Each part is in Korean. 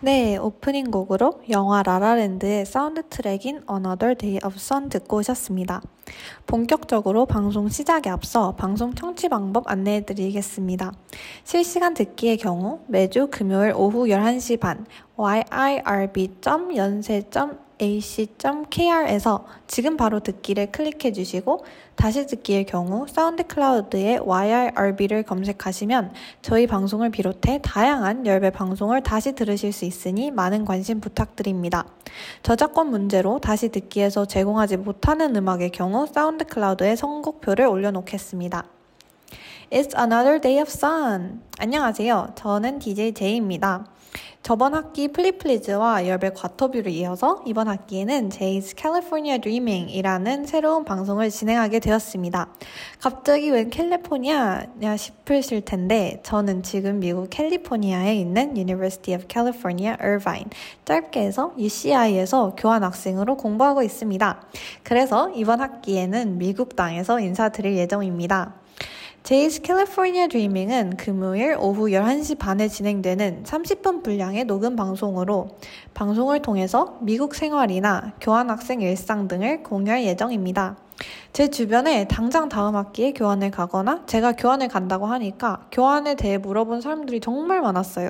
네, 오프닝 곡으로 영화 라라랜드의 사운드 트랙인 Another Day of Sun 듣고 오셨습니다. 본격적으로 방송 시작에 앞서 방송 청취 방법 안내해 드리겠습니다. 실시간 듣기의 경우 매주 금요일 오후 11시 반 yirb.연세.com ac.kr에서 지금 바로 듣기를 클릭해 주시고 다시 듣기의 경우 SoundCloud에 YIRB를 검색하시면 저희 방송을 비롯해 다양한 YIRB 방송을 다시 들으실 수 있으니 많은 관심 부탁드립니다. 저작권 문제로 다시 듣기에서 제공하지 못하는 음악의 경우 SoundCloud에 선곡표를 올려놓겠습니다. It's another day of sun. 안녕하세요. 저는 DJ 재이입니다. 저번 학기 플리 Please와 YIRB 과터뷰를 이어서 이번 학기에는 재이's California Dreaming 이라는 새로운 방송을 진행하게 되었습니다. 갑자기 웬 캘리포니아냐 싶으실 텐데 저는 지금 미국 캘리포니아에 있는 University of California Irvine 짧게 해서 UCI에서 교환학생으로 공부하고 있습니다. 그래서 이번 학기에는 미국 땅에서 인사드릴 예정입니다. 제이스 캘리포니아 드리밍은 금요일 오후 11시 반에 진행되는 30분 분량의 녹음 방송으로 방송을 통해서 미국 생활이나 교환학생 일상 등을 공유할 예정입니다. 제 주변에 당장 다음 학기에 교환을 가거나 제가 교환을 간다고 하니까 교환에 대해 물어본 사람들이 정말 많았어요.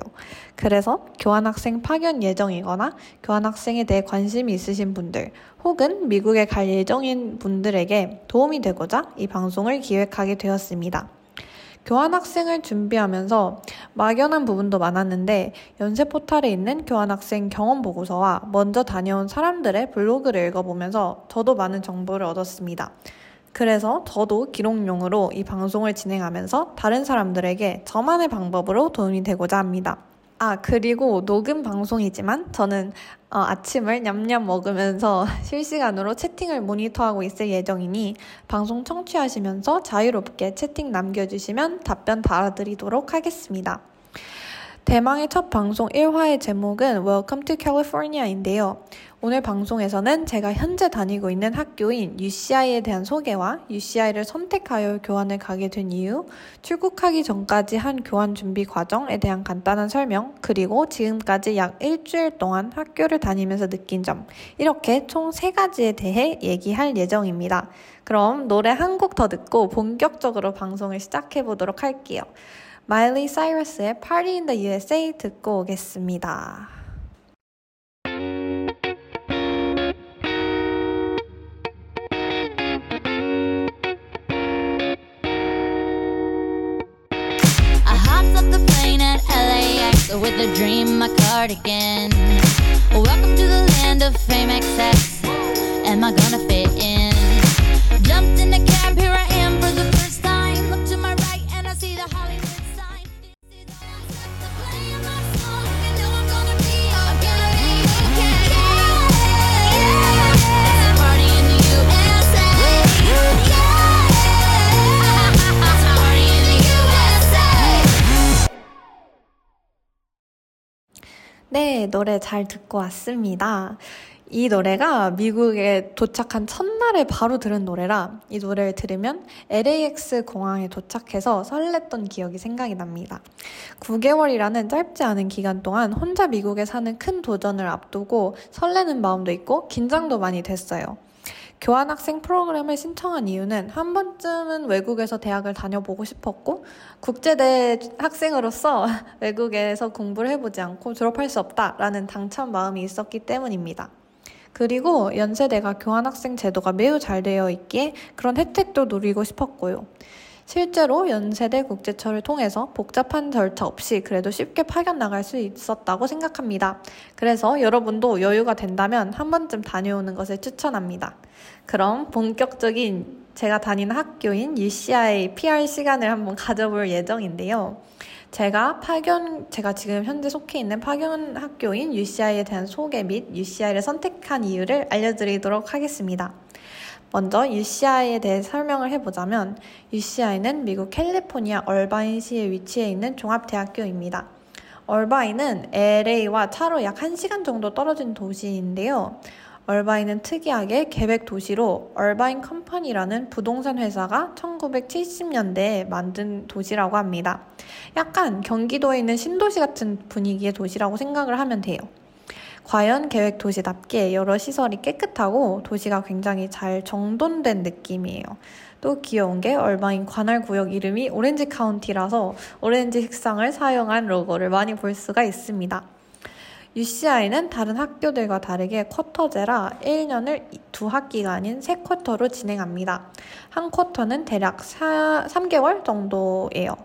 그래서 교환학생 파견 예정이거나 교환학생에 대해 관심이 있으신 분들 혹은 미국에 갈 예정인 분들에게 도움이 되고자 이 방송을 기획하게 되었습니다. 교환학생을 준비하면서 막연한 부분도 많았는데 연세 포탈에 있는 교환학생 경험 보고서와 먼저 다녀온 사람들의 블로그를 읽어보면서 저도 많은 정보를 얻었습니다. 그래서 저도 기록용으로 이 방송을 진행하면서 다른 사람들에게 저만의 방법으로 도움이 되고자 합니다. 아, 그리고 녹음 방송이지만 저는 어, 아침을 냠냠 먹으면서 실시간으로 채팅을 모니터하고 있을 예정이니 방송 청취하시면서 자유롭게 채팅 남겨주시면 답변 달아드리도록 하겠습니다. 대망의 첫 방송 1화의 제목은 Welcome to California인데요. 오늘 방송에서는 제가 현재 다니고 있는 학교인 UCI에 대한 소개와 UCI를 선택하여 교환을 가게 된 이유, 출국하기 전까지 한 교환 준비 과정에 대한 간단한 설명, 그리고 지금까지 약 일주일 동안 학교를 다니면서 느낀 점, 이렇게 총 세 가지에 대해 얘기할 예정입니다. 그럼 노래 한 곡 더 듣고 본격적으로 방송을 시작해 보도록 할게요. 마일리 사이러스의 Party in the USA 듣고 오겠습니다. With a dream, my cardigan. Welcome to the land of fame excess. Am I gonna fit 네, 노래 잘 듣고 왔습니다. 이 노래가 미국에 도착한 첫날에 바로 들은 노래라 이 노래를 들으면 LAX 공항에 도착해서 설렜던 기억이 생각이 납니다. 9개월이라는 짧지 않은 기간 동안 혼자 미국에 사는 큰 도전을 앞두고 설레는 마음도 있고 긴장도 많이 됐어요. 교환학생 프로그램을 신청한 이유는 한 번쯤은 외국에서 대학을 다녀보고 싶었고 국제대 학생으로서 외국에서 공부를 해보지 않고 졸업할 수 없다라는 당찬 마음이 있었기 때문입니다. 그리고 연세대가 교환학생 제도가 매우 잘 되어 있기에 그런 혜택도 누리고 싶었고요. 실제로 연세대 국제처를 통해서 복잡한 절차 없이 그래도 쉽게 파견 나갈 수 있었다고 생각합니다. 그래서 여러분도 여유가 된다면 한 번쯤 다녀오는 것을 추천합니다. 그럼 본격적인 제가 다니는 학교인 UCI PR 시간을 한번 가져볼 예정인데요. 제가 파견, 제가 지금 현재 속해 있는 파견 학교인 UCI에 대한 소개 및 UCI를 선택한 이유를 알려드리도록 하겠습니다. 먼저 UCI에 대해 설명을 해보자면 UCI는 미국 캘리포니아 얼바인시에 위치해 있는 종합대학교입니다. 얼바인은 LA와 차로 약 1시간 정도 떨어진 도시인데요. 얼바인은 특이하게 계획 도시로 얼바인 컴퍼니라는 부동산 회사가 1970년대에 만든 도시라고 합니다. 약간 경기도에 있는 신도시 같은 분위기의 도시라고 생각을 하면 돼요. 과연 계획 도시답게 여러 시설이 깨끗하고 도시가 굉장히 잘 정돈된 느낌이에요. 또 귀여운 게 얼바인 관할 구역 이름이 오렌지 카운티라서 오렌지 색상을 사용한 로고를 많이 볼 수가 있습니다. UCI는 다른 학교들과 다르게 쿼터제라 1년을 두 학기가 아닌 세 쿼터로 진행합니다. 한 쿼터는 대략 4, 3개월 정도예요.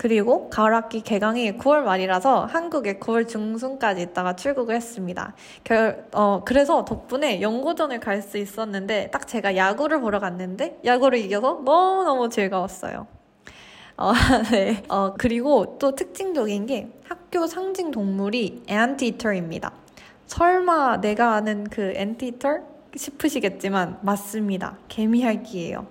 그리고 가을학기 개강이 9월 말이라서 한국에 9월 중순까지 있다가 출국을 했습니다. 결, 어, 그래서 덕분에 연고전을 갈 수 있었는데 딱 제가 야구를 보러 갔는데 야구를 이겨서 너무너무 즐거웠어요. 어, 네. 어, 그리고 또 특징적인 게 학교 상징 동물이 앤티터입니다. 설마 내가 아는 그 앤티터? 싶으시겠지만 맞습니다. 개미핥기예요.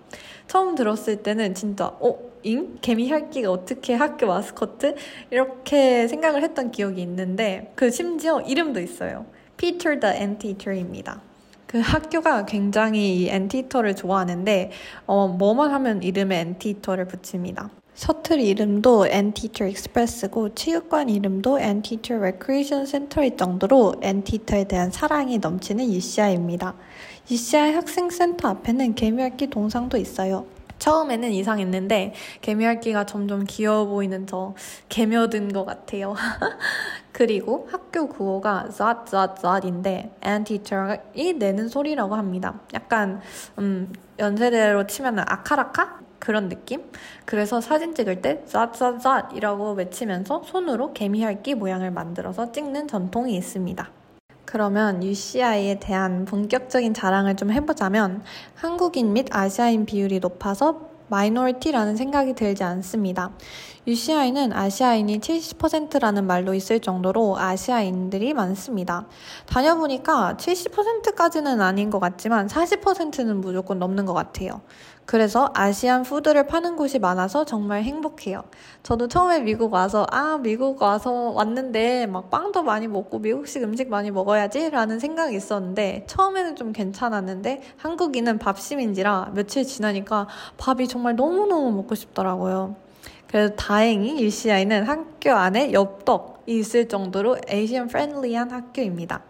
처음 들었을 때는 진짜 어? 잉? 개미핥기가 어떻게 학교 마스코트? 이렇게 생각을 했던 기억이 있는데 그 심지어 이름도 있어요. Peter the Anteater입니다. 그 학교가 굉장히 이 anteater를 좋아하는데 어, 뭐만 하면 이름에 anteater를 붙입니다. 셔틀 이름도 Anteater Express고 체육관 이름도 Anteater Recreation Center일 정도로 anteater에 대한 사랑이 넘치는 UCI입니다. UCI 학생센터 앞에는 개미핥기 동상도 있어요. 처음에는 이상했는데 개미핥기가 점점 귀여워 보이는 저 개며든 것 같아요. 그리고 학교 구호가 zatzatzat인데 anteacher이 내는 소리라고 합니다. 약간 음, 연세대로 치면 아카라카 그런 느낌? 그래서 사진 찍을 때 zatzatzat이라고 외치면서 손으로 개미핥기 모양을 만들어서 찍는 전통이 있습니다. 그러면 UCI에 대한 본격적인 자랑을 좀 해보자면 한국인 및 아시아인 비율이 높아서 minority라는 생각이 들지 않습니다. UCI는 아시아인이 70%라는 말도 있을 정도로 아시아인들이 많습니다. 다녀보니까 70%까지는 아닌 것 같지만 40%는 무조건 넘는 것 같아요. 그래서 Asian food를 파는 곳이 많아서 정말 행복해요. 저도 처음에 미국 와서, 아, 미국 와서 왔는데 막 빵도 많이 먹고 미국식 음식 많이 먹어야지 라는 생각이 있었는데 처음에는 좀 괜찮았는데 한국인은 밥심인지라 며칠 지나니까 밥이 정말 너무너무 먹고 싶더라고요. 그래서 다행히 UCI는 학교 안에 엽떡이 있을 정도로 Asian friendly한 학교입니다.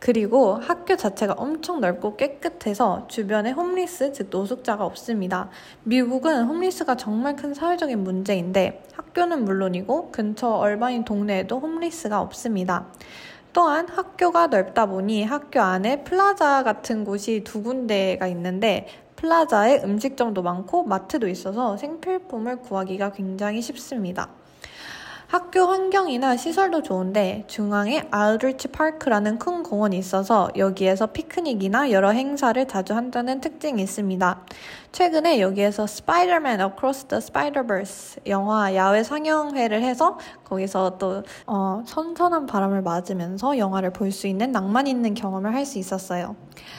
그리고 학교 자체가 엄청 넓고 깨끗해서 주변에 homeless, 즉 노숙자가 없습니다. 미국은 homeless가 정말 큰 사회적인 문제인데 학교는 물론이고 근처 얼바인 동네에도 homeless가 없습니다. 또한 학교가 넓다 보니 학교 안에 플라자 같은 곳이 두 군데가 있는데 plaza에 음식점도 많고 마트도 있어서 생필품을 구하기가 굉장히 쉽습니다. 학교 환경이나 시설도 좋은데 중앙에 Aldrich Park라는 큰 공원이 있어서 여기에서 피크닉이나 여러 행사를 자주 한다는 특징이 있습니다. 최근에 여기에서 스파이더맨 Across the Spider-Verse 영화 야외 상영회를 해서 거기서 또 어, 선선한 바람을 맞으면서 영화를 볼 수 있는 낭만 있는 경험을 할 수 있었어요.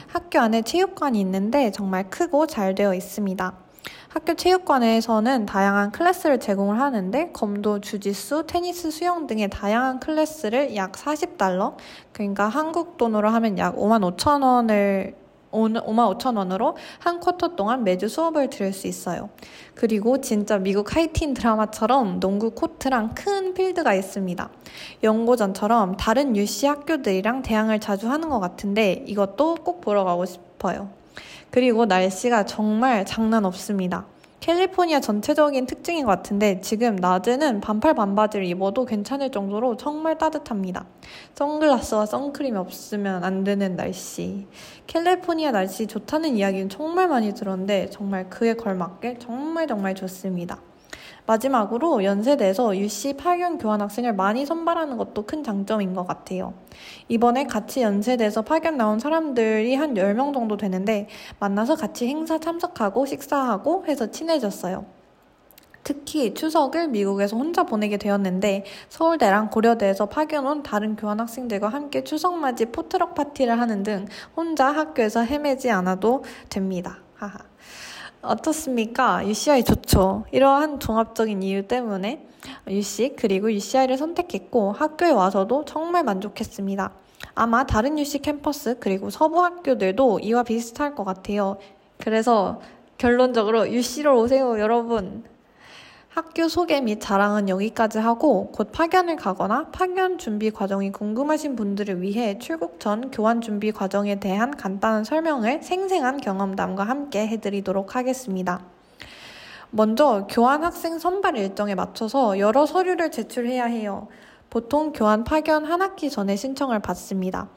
학교 안에 체육관이 있는데 정말 크고 잘 되어 있습니다. 학교 체육관에서는 다양한 클래스를 제공을 하는데 검도, 주짓수, 테니스, 수영 등의 다양한 클래스를 약 40달러, 그러니까 한국 돈으로 하면 약 5만 5천 원을 5만 5천 원으로 한 쿼터 동안 매주 수업을 들을 수 있어요. 그리고 진짜 미국 하이틴 드라마처럼 농구 코트랑 큰 필드가 있습니다. 연고전처럼 다른 UC 학교들이랑 대항을 자주 하는 것 같은데 이것도 꼭 보러 가고 싶어요. 그리고 날씨가 정말 장난 없습니다. 캘리포니아 전체적인 특징인 것 같은데 지금 낮에는 반팔 반바지를 입어도 괜찮을 정도로 정말 따뜻합니다. 선글라스와 선크림이 없으면 안 되는 날씨. 캘리포니아 날씨 좋다는 이야기는 정말 많이 들었는데 정말 그에 걸맞게 정말 정말 좋습니다. 마지막으로 연세대에서 UC 8년 교환 학생을 많이 선발하는 것도 큰 장점인 것 같아요. 이번에 같이 연세대에서 8년 나온 사람들이 한 10명 정도 되는데 만나서 같이 행사 참석하고 식사하고 해서 친해졌어요. 특히 추석을 미국에서 혼자 보내게 되었는데 서울대랑 고려대에서 파견 온 다른 교환 학생들과 함께 추석 맞이 포트럭 파티를 하는 등 혼자 학교에서 헤매지 않아도 됩니다. 하하. 어떻습니까? UCI 좋죠. 이러한 종합적인 이유 때문에 UC 그리고 UCI를 선택했고 학교에 와서도 정말 만족했습니다. 아마 다른 UC 캠퍼스 그리고 서부 학교들도 이와 비슷할 것 같아요. 그래서 결론적으로 UC로 오세요, 여러분. 학교 소개 및 자랑은 여기까지 하고 곧 파견을 가거나 파견 준비 과정이 궁금하신 분들을 위해 출국 전 교환 준비 과정에 대한 간단한 설명을 생생한 경험담과 함께 해드리도록 하겠습니다. 먼저 교환 학생 선발 일정에 맞춰서 여러 서류를 제출해야 해요. 보통 교환 파견 한 학기 전에 신청을 받습니다.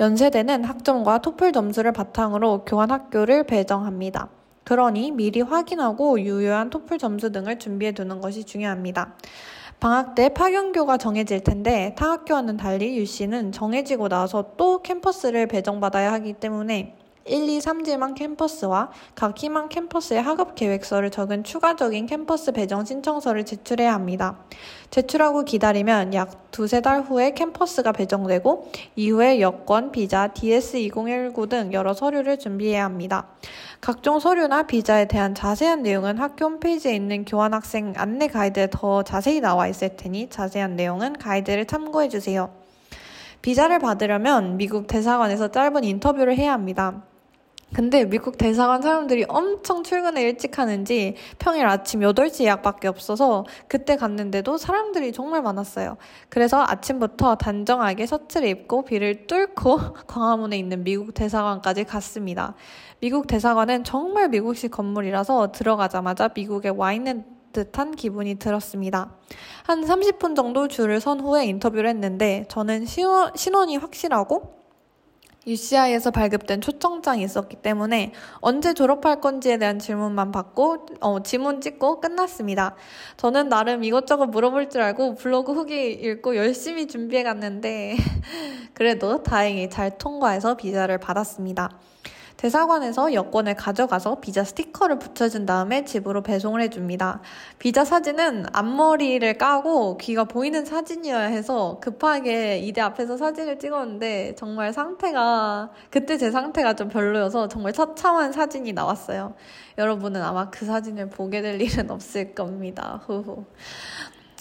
연세대는 학점과 토플 점수를 바탕으로 교환 학교를 배정합니다. 그러니 미리 확인하고 유효한 토플 점수 등을 준비해 두는 것이 중요합니다. 방학 때 파견교가 정해질 텐데 타 학교와는 달리 유 씨는 정해지고 나서 또 캠퍼스를 배정받아야 하기 때문에 1, 2, 3지망 캠퍼스와 각 희망 캠퍼스의 학업 계획서를 적은 추가적인 캠퍼스 배정 신청서를 제출해야 합니다. 제출하고 기다리면 약 두세 달 후에 캠퍼스가 배정되고 이후에 여권, 비자, DS2019 등 여러 서류를 준비해야 합니다. 각종 서류나 비자에 대한 자세한 내용은 학교 홈페이지에 있는 교환학생 안내 가이드에 더 자세히 나와 있을 테니 자세한 내용은 가이드를 참고해 주세요. 비자를 받으려면 미국 대사관에서 짧은 인터뷰를 해야 합니다. 근데 미국 대사관 사람들이 엄청 출근을 일찍 하는지 평일 아침 8시 예약밖에 없어서 그때 갔는데도 사람들이 정말 많았어요. 그래서 아침부터 단정하게 셔츠를 입고 비를 뚫고 광화문에 있는 미국 대사관까지 갔습니다. 미국 대사관은 정말 미국식 건물이라서 들어가자마자 미국에 와 있는 듯한 기분이 들었습니다. 한 30분 정도 줄을 선 후에 인터뷰를 했는데 저는 신원이 확실하고 UCI에서 발급된 초청장이 있었기 때문에 언제 졸업할 건지에 대한 질문만 받고 어, 지문 찍고 끝났습니다. 저는 나름 이것저것 물어볼 줄 알고 블로그 후기 읽고 열심히 준비해 갔는데 그래도 다행히 잘 통과해서 비자를 받았습니다. 대사관에서 여권을 가져가서 비자 스티커를 붙여준 다음에 집으로 배송을 해줍니다. 비자 사진은 앞머리를 까고 귀가 보이는 사진이어야 해서 급하게 이대 앞에서 사진을 찍었는데 정말 상태가, 그때 제 상태가 좀 별로여서 정말 처참한 사진이 나왔어요. 여러분은 아마 그 사진을 보게 될 일은 없을 겁니다. 후후.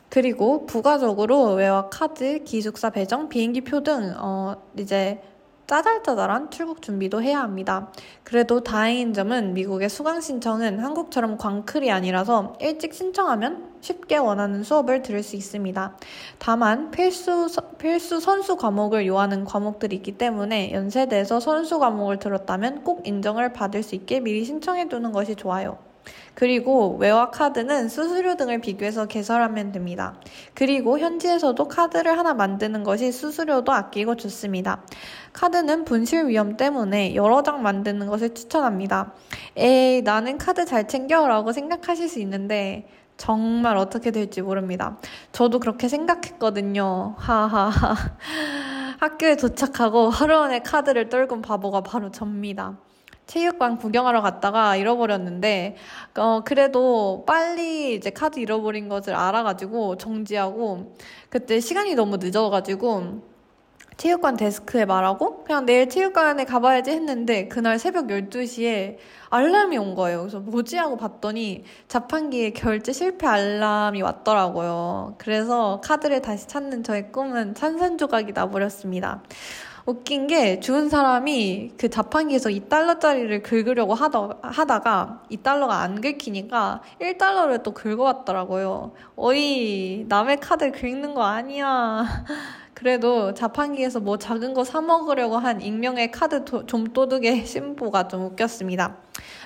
그리고 부가적으로 외화 카드, 기숙사 배정, 비행기 표 등, 어, 이제 짜잘짜잘한 출국 준비도 해야 합니다. 그래도 다행인 점은 미국의 수강 신청은 한국처럼 광클이 아니라서 일찍 신청하면 쉽게 원하는 수업을 들을 수 있습니다. 다만 필수, 필수 선수 과목을 요하는 과목들이 있기 때문에 연세대에서 선수 과목을 들었다면 꼭 인정을 받을 수 있게 미리 신청해 두는 것이 좋아요. 그리고 외화 카드는 수수료 등을 비교해서 개설하면 됩니다. 그리고 현지에서도 카드를 하나 만드는 것이 수수료도 아끼고 좋습니다. 카드는 분실 위험 때문에 여러 장 만드는 것을 추천합니다. 에이, 나는 카드 잘 챙겨 라고 생각하실 수 있는데, 정말 어떻게 될지 모릅니다. 저도 그렇게 생각했거든요. 하하하. 학교에 도착하고 하루 안에 카드를 떨군 바보가 바로 접니다. 체육관 구경하러 갔다가 잃어버렸는데, 어, 그래도 빨리 이제 카드 잃어버린 것을 알아가지고 정지하고, 그때 시간이 너무 늦어가지고, 체육관 데스크에 말하고 그냥 내일 체육관에 가봐야지 했는데 그날 새벽 12시에 알람이 온 거예요. 그래서 뭐지 하고 봤더니 자판기에 결제 실패 알람이 왔더라고요. 그래서 카드를 다시 찾는 저의 꿈은 산산조각이 나버렸습니다. 웃긴 게 죽은 사람이 그 자판기에서 2달러짜리를 긁으려고 하다, 하다가 2달러가 안 긁히니까 1달러를 또 긁어왔더라고요. 어이, 남의 카드 긁는 거 아니야. 그래도 자판기에서 뭐 작은 거 사 먹으려고 한 익명의 카드 도, 좀도둑의 신보가 좀 웃겼습니다.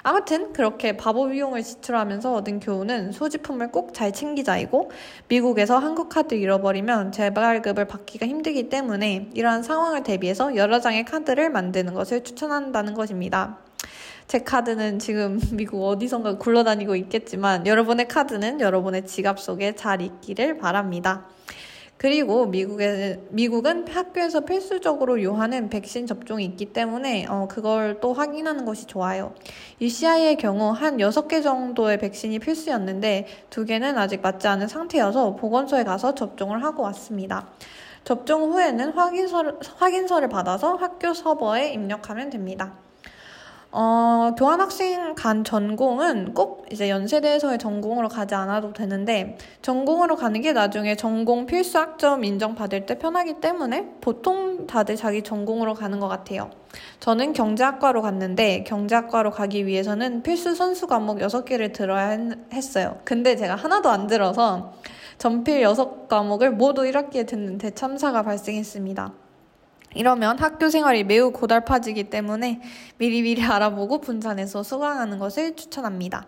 아무튼 그렇게 바보 비용을 지출하면서 얻은 교훈은 소지품을 꼭 잘 챙기자이고 미국에서 한국 카드 잃어버리면 재발급을 받기가 힘들기 때문에 이러한 상황을 대비해서 여러 장의 카드를 만드는 것을 추천한다는 것입니다. 제 카드는 지금 미국 어디선가 굴러다니고 있겠지만 여러분의 카드는 여러분의 지갑 속에 잘 있기를 바랍니다. 그리고 미국에, 미국은 학교에서 필수적으로 요하는 백신 접종이 있기 때문에 어, 그걸 또 확인하는 것이 좋아요. UCI의 경우 한 6개 정도의 백신이 필수였는데 2개는 아직 맞지 않은 상태여서 보건소에 가서 접종을 하고 왔습니다. 접종 후에는 확인서를, 확인서를 받아서 학교 서버에 입력하면 됩니다. 어, 교환학생 간 전공은 꼭 이제 연세대에서의 전공으로 가지 않아도 되는데, 전공으로 가는 게 나중에 전공 필수 학점 인정받을 때 편하기 때문에 보통 다들 자기 전공으로 가는 것 같아요. 저는 경제학과로 갔는데, 경제학과로 가기 위해서는 필수 선수 과목 6개를 들어야 했어요. 근데 제가 하나도 안 들어서 전필 6과목을 모두 1학기에 듣는 대참사가 발생했습니다. 이러면 학교 생활이 매우 고달파지기 때문에 미리미리 알아보고 분산해서 수강하는 것을 추천합니다.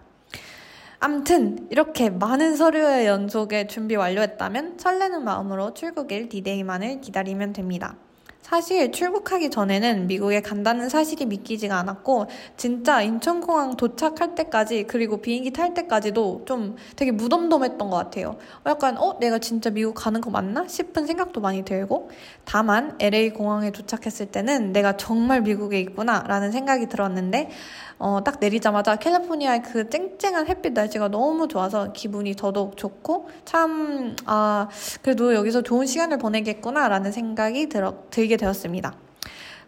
암튼 이렇게 많은 서류의 연속에 준비 완료했다면 설레는 마음으로 출국일 디데이만을 기다리면 됩니다. 사실 출국하기 전에는 미국에 간다는 사실이 믿기지가 않았고 진짜 인천공항 도착할 때까지 그리고 비행기 탈 때까지도 좀 되게 무덤덤했던 것 같아요. 약간 어 내가 진짜 미국 가는 거 맞나 싶은 생각도 많이 들고 다만 LA 공항에 도착했을 때는 내가 정말 미국에 있구나라는 생각이 들었는데 어, 딱 내리자마자 캘리포니아의 그 쨍쨍한 햇빛 날씨가 너무 좋아서 기분이 더더욱 좋고 참, 아, 그래도 여기서 좋은 시간을 보내겠구나라는 생각이 들어, 들게 되었습니다.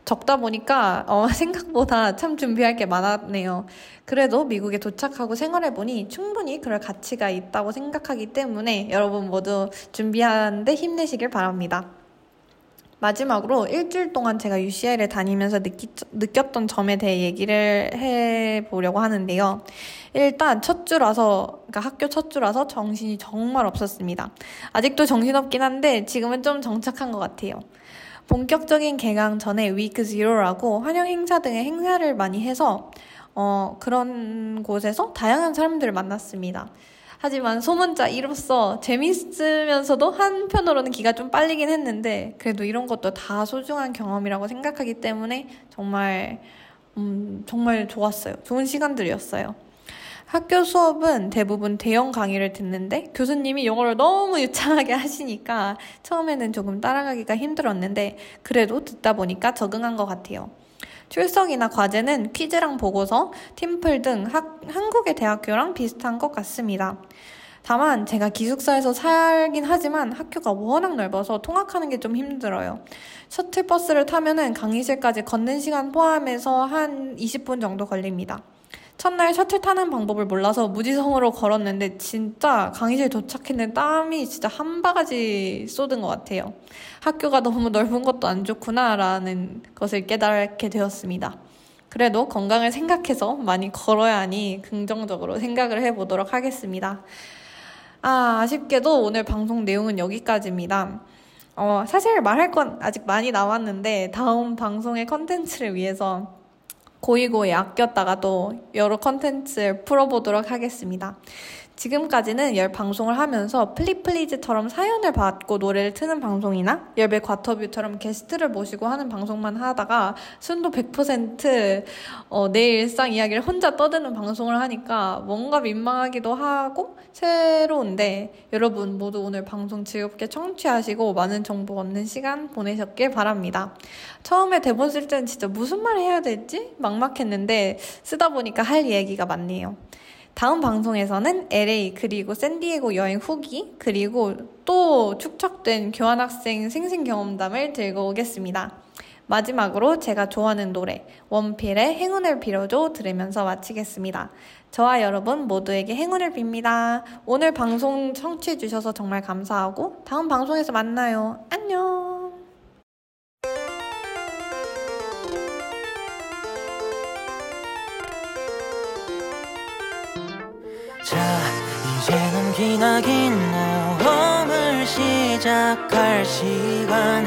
적다 보니까 어, 생각보다 참 준비할 게 많았네요. 그래도 미국에 도착하고 생활해보니 충분히 그럴 가치가 있다고 생각하기 때문에 여러분 모두 준비하는데 힘내시길 바랍니다. 마지막으로 일주일 동안 제가 UCL에 다니면서 느끼, 느꼈던 점에 대해 얘기를 해보려고 하는데요. 일단 첫 주라서, 그러니까 학교 첫 주라서 정신이 정말 없었습니다. 아직도 정신없긴 한데 지금은 좀 정착한 것 같아요. 본격적인 개강 전에 위크 제로라고 환영 행사 등의 행사를 많이 해서 어, 그런 곳에서 다양한 사람들을 만났습니다. 하지만 소문자 이로써 재밌으면서도 한편으로는 기가 좀 빨리긴 했는데 그래도 이런 것도 다 소중한 경험이라고 생각하기 때문에 정말 음, 정말 좋았어요. 좋은 시간들이었어요. 학교 수업은 대부분 대형 강의를 듣는데 교수님이 영어를 너무 유창하게 하시니까 처음에는 조금 따라가기가 힘들었는데 그래도 듣다 보니까 적응한 것 같아요. 출석이나 과제는 퀴즈랑 보고서, 팀플 등 학, 한국의 대학교랑 비슷한 것 같습니다. 다만 제가 기숙사에서 살긴 하지만 학교가 워낙 넓어서 통학하는 게 좀 힘들어요. 셔틀버스를 타면은 강의실까지 걷는 시간 포함해서 한 20분 정도 걸립니다. 첫날 셔틀 타는 방법을 몰라서 무지성으로 걸었는데 진짜 강의실 도착했는데 땀이 진짜 한 바가지 쏟은 것 같아요. 학교가 너무 넓은 것도 안 좋구나라는 것을 깨닫게 되었습니다. 그래도 건강을 생각해서 많이 걸어야 하니 긍정적으로 생각을 해보도록 하겠습니다. 아, 아쉽게도 오늘 방송 내용은 여기까지입니다. 어, 사실 말할 건 아직 많이 남았는데 다음 방송의 컨텐츠를 위해서 고이고이 아꼈다가 또 여러 컨텐츠를 풀어보도록 하겠습니다. 지금까지는 열 방송을 하면서 플리플리즈처럼 사연을 받고 노래를 트는 방송이나 열배 과터뷰처럼 게스트를 모시고 하는 방송만 하다가 순도 100% 어, 내 일상 이야기를 혼자 떠드는 방송을 하니까 뭔가 민망하기도 하고 새로운데 여러분 모두 오늘 방송 즐겁게 청취하시고 많은 정보 얻는 시간 보내셨길 바랍니다. 처음에 대본 쓸 때는 진짜 무슨 말 해야 될지 막막했는데 쓰다 보니까 할 얘기가 많네요. 다음 방송에서는 LA 그리고 샌디에고 여행 후기 그리고 또 축적된 교환학생 생생 경험담을 들고 오겠습니다. 마지막으로 제가 좋아하는 노래 원필의 행운을 빌어줘 들으면서 마치겠습니다. 저와 여러분 모두에게 행운을 빕니다. 오늘 방송 청취해 주셔서 정말 감사하고 다음 방송에서 만나요. 안녕. 기나긴 모험을 시작할 시간.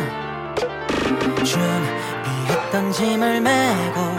준비했던 짐을 메고